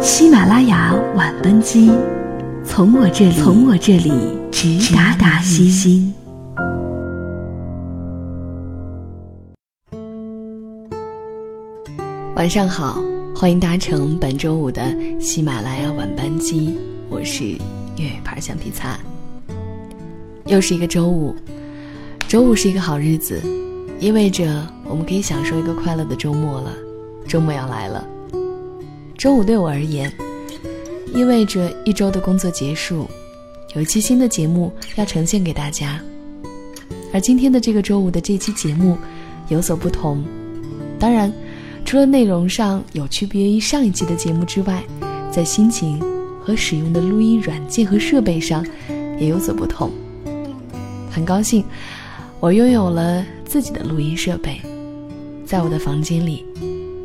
喜马拉雅晚班机，从我这里，从我这里直达达西心。晚上好，欢迎搭乘本周五的喜马拉雅晚班机，我是粤语牌橡皮擦。又是一个周五，周五是一个好日子，意味着我们可以享受一个快乐的周末了。周末要来了。周五对我而言，意味着一周的工作结束，有一期新的节目要呈现给大家。而今天的这个周五的这期节目有所不同，当然，除了内容上有区别于上一期的节目之外，在心情和使用的录音软件和设备上也有所不同。很高兴，我拥有了自己的录音设备，在我的房间里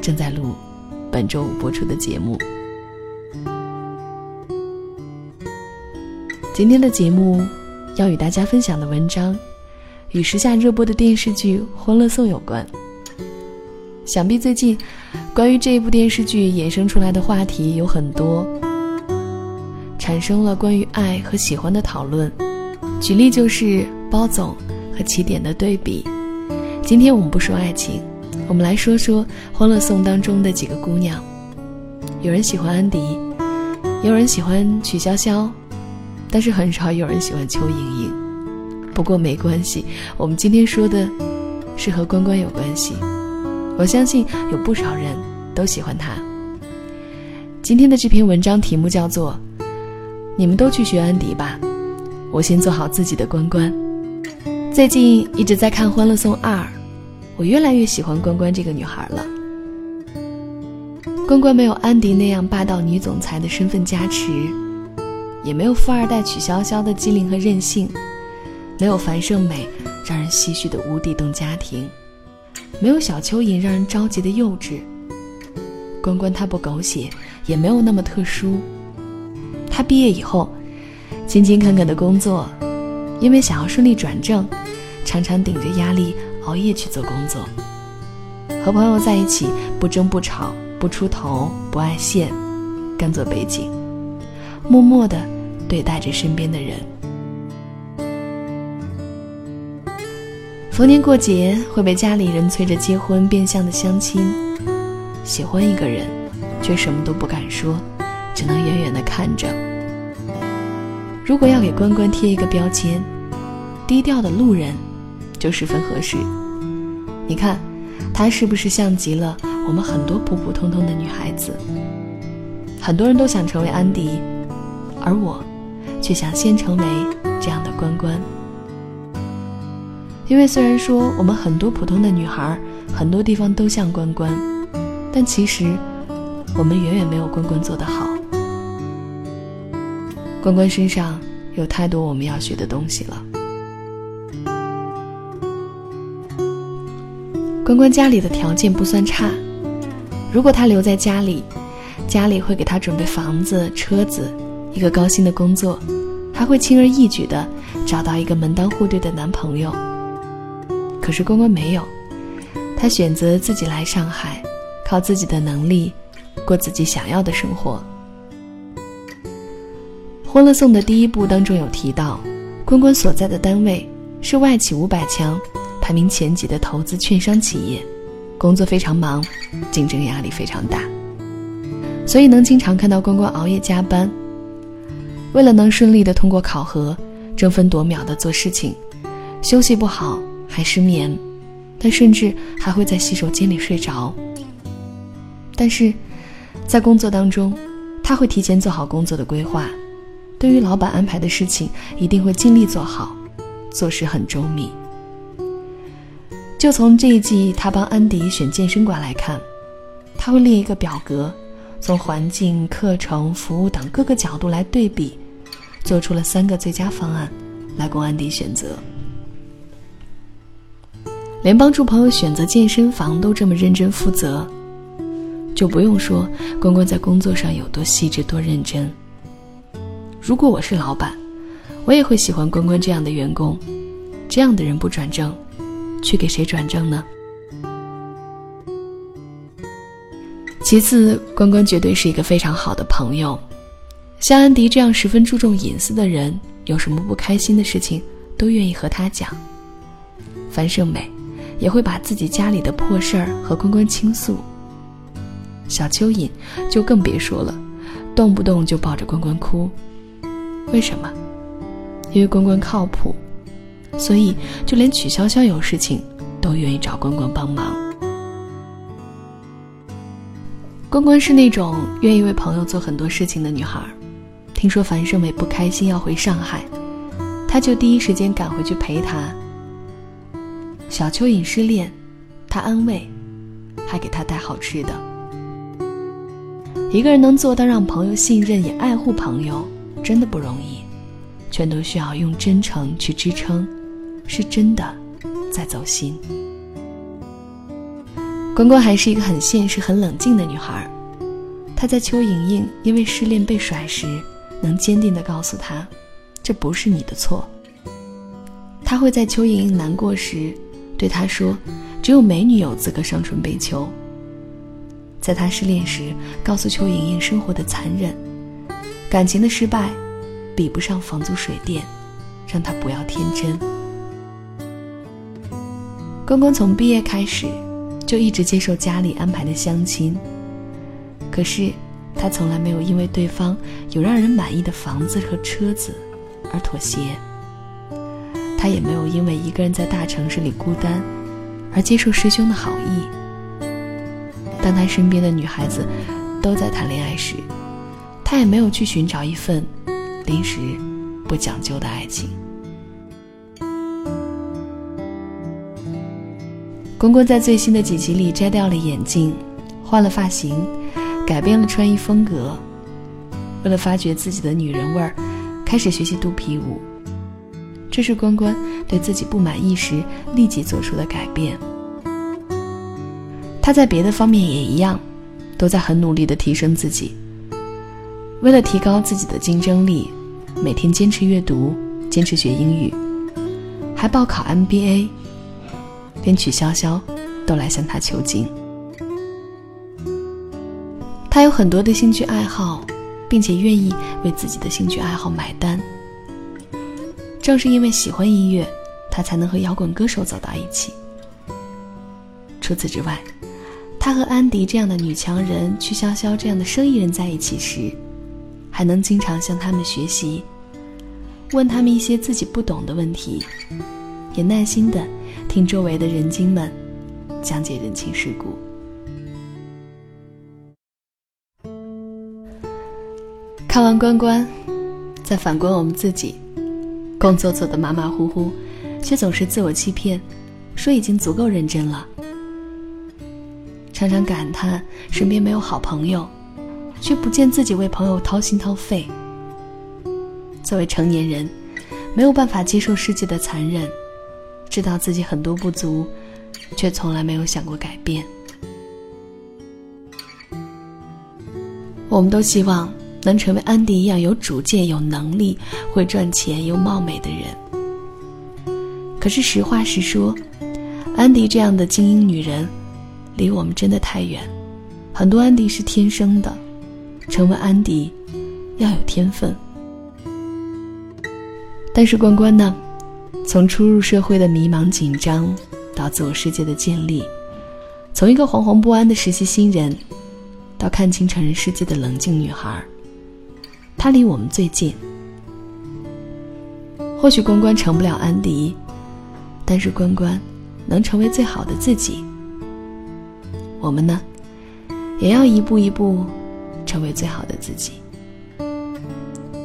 正在录。本周五播出的节目，今天的节目要与大家分享的文章，与时下热播的电视剧《欢乐颂》有关。想必最近关于这一部电视剧衍生出来的话题有很多，产生了关于爱和喜欢的讨论。举例就是包总和起点的对比。今天我们不说爱情。我们来说说《欢乐颂》当中的几个姑娘，有人喜欢安迪，有人喜欢曲筱绡，但是很少有人喜欢邱莹莹。不过没关系，我们今天说的是和关关有关系。我相信有不少人都喜欢她。今天的这篇文章题目叫做《你们都去学安迪吧，我先做好自己的关关》。最近一直在看《欢乐颂二》。我越来越喜欢关关这个女孩了。关关没有安迪那样霸道女总裁的身份加持，也没有富二代曲筱绡的机灵和任性，没有樊胜美让人唏嘘的无底洞家庭，没有小蚯蚓让人着急的幼稚。关关她不狗血，也没有那么特殊。她毕业以后，勤勤恳恳的工作，因为想要顺利转正，常常顶着压力。熬夜去做工作，和朋友在一起不争不吵不出头不爱现，干做背景，默默的对待着身边的人。逢年过节会被家里人催着结婚，变相的相亲。喜欢一个人，却什么都不敢说，只能远远的看着。如果要给关关贴一个标签，低调的路人。就十分合适。你看，她是不是像极了我们很多普普通通的女孩子？很多人都想成为安迪，而我，却想先成为这样的关关。因为虽然说我们很多普通的女孩，很多地方都像关关，但其实，我们远远没有关关做得好。关关身上有太多我们要学的东西了。关关家里的条件不算差，如果他留在家里，家里会给他准备房子、车子，一个高薪的工作，还会轻而易举的找到一个门当户对的男朋友。可是关关没有，他选择自己来上海，靠自己的能力过自己想要的生活。《欢乐颂》的第一部当中有提到，关关所在的单位是外企五百强。排名前几的投资券商企业，工作非常忙，竞争压力非常大，所以能经常看到关关熬夜加班。为了能顺利的通过考核，争分夺秒的做事情，休息不好还失眠，但甚至还会在洗手间里睡着。但是，在工作当中，他会提前做好工作的规划，对于老板安排的事情，一定会尽力做好，做事很周密。就从这一季他帮安迪选健身馆来看，他会列一个表格，从环境、课程、服务等各个角度来对比，做出了三个最佳方案，来供安迪选择。连帮助朋友选择健身房都这么认真负责，就不用说关关在工作上有多细致、多认真。如果我是老板，我也会喜欢关关这样的员工，这样的人不转正。去给谁转正呢？其次，关关绝对是一个非常好的朋友。像安迪这样十分注重隐私的人，有什么不开心的事情都愿意和他讲。樊胜美也会把自己家里的破事儿和关关倾诉。小蚯蚓就更别说了，动不动就抱着关关哭。为什么？因为关关靠谱，所以就连曲筱绡有事情都愿意找关关帮忙。关关是那种愿意为朋友做很多事情的女孩。听说樊胜美不开心要回上海，她就第一时间赶回去陪她。小蚯蚓失恋，他安慰，还给他带好吃的。一个人能做到让朋友信任也爱护朋友，真的不容易，全都需要用真诚去支撑，是真的在走心。关关还是一个很现实、很冷静的女孩，她在邱莹莹因为失恋被甩时。能坚定地告诉他，这不是你的错。他会在邱莹莹难过时，对她说：“只有美女有资格伤春悲秋。”在他失恋时，告诉邱莹莹生活的残忍，感情的失败，比不上房租水电，让她不要天真。关关从毕业开始，就一直接受家里安排的相亲，可是。他从来没有因为对方有让人满意的房子和车子而妥协，他也没有因为一个人在大城市里孤单而接受师兄的好意。当他身边的女孩子都在谈恋爱时，他也没有去寻找一份临时不讲究的爱情。关关在最新的几集里摘掉了眼镜，换了发型。改变了穿衣风格，为了发掘自己的女人味儿，开始学习肚皮舞。这是关关对自己不满意时立即做出的改变。他在别的方面也一样，都在很努力的提升自己。为了提高自己的竞争力，每天坚持阅读，坚持学英语，还报考 MBA。跟曲筱绡都来向他求经。他有很多的兴趣爱好，并且愿意为自己的兴趣爱好买单。正是因为喜欢音乐，他才能和摇滚歌手走到一起。除此之外，他和安迪这样的女强人、曲筱绡这样的生意人在一起时，还能经常向他们学习，问他们一些自己不懂的问题，也耐心的听周围的人精们讲解人情世故。看完关关，再反观我们自己，工作做得马马虎虎，却总是自我欺骗，说已经足够认真了。常常感叹身边没有好朋友，却不见自己为朋友掏心掏肺。作为成年人，没有办法接受世界的残忍，知道自己很多不足，却从来没有想过改变。我们都希望。能成为安迪一样有主见、有能力、会赚钱又貌美的人。可是实话实说，安迪这样的精英女人，离我们真的太远。很多安迪是天生的，成为安迪要有天分。但是关关呢？从初入社会的迷茫紧张，到自我世界的建立，从一个惶惶不安的实习新人，到看清成人世界的冷静女孩。她离我们最近。或许关关成不了安迪，但是关关能成为最好的自己。我们呢，也要一步一步成为最好的自己。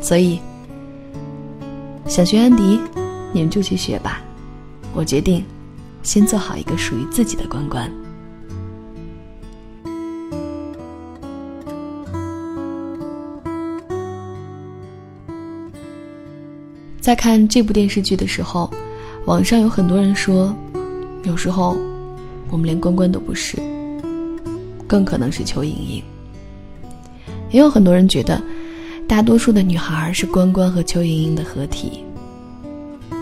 所以，想学安迪，你们就去学吧。我决定，先做好一个属于自己的关关。在看这部电视剧的时候，网上有很多人说，有时候我们连关关都不是，更可能是邱莹莹。也有很多人觉得，大多数的女孩是关关和邱莹莹的合体。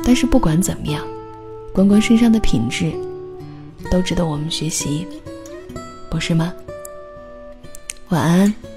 但是不管怎么样，关关身上的品质都值得我们学习，不是吗？晚安。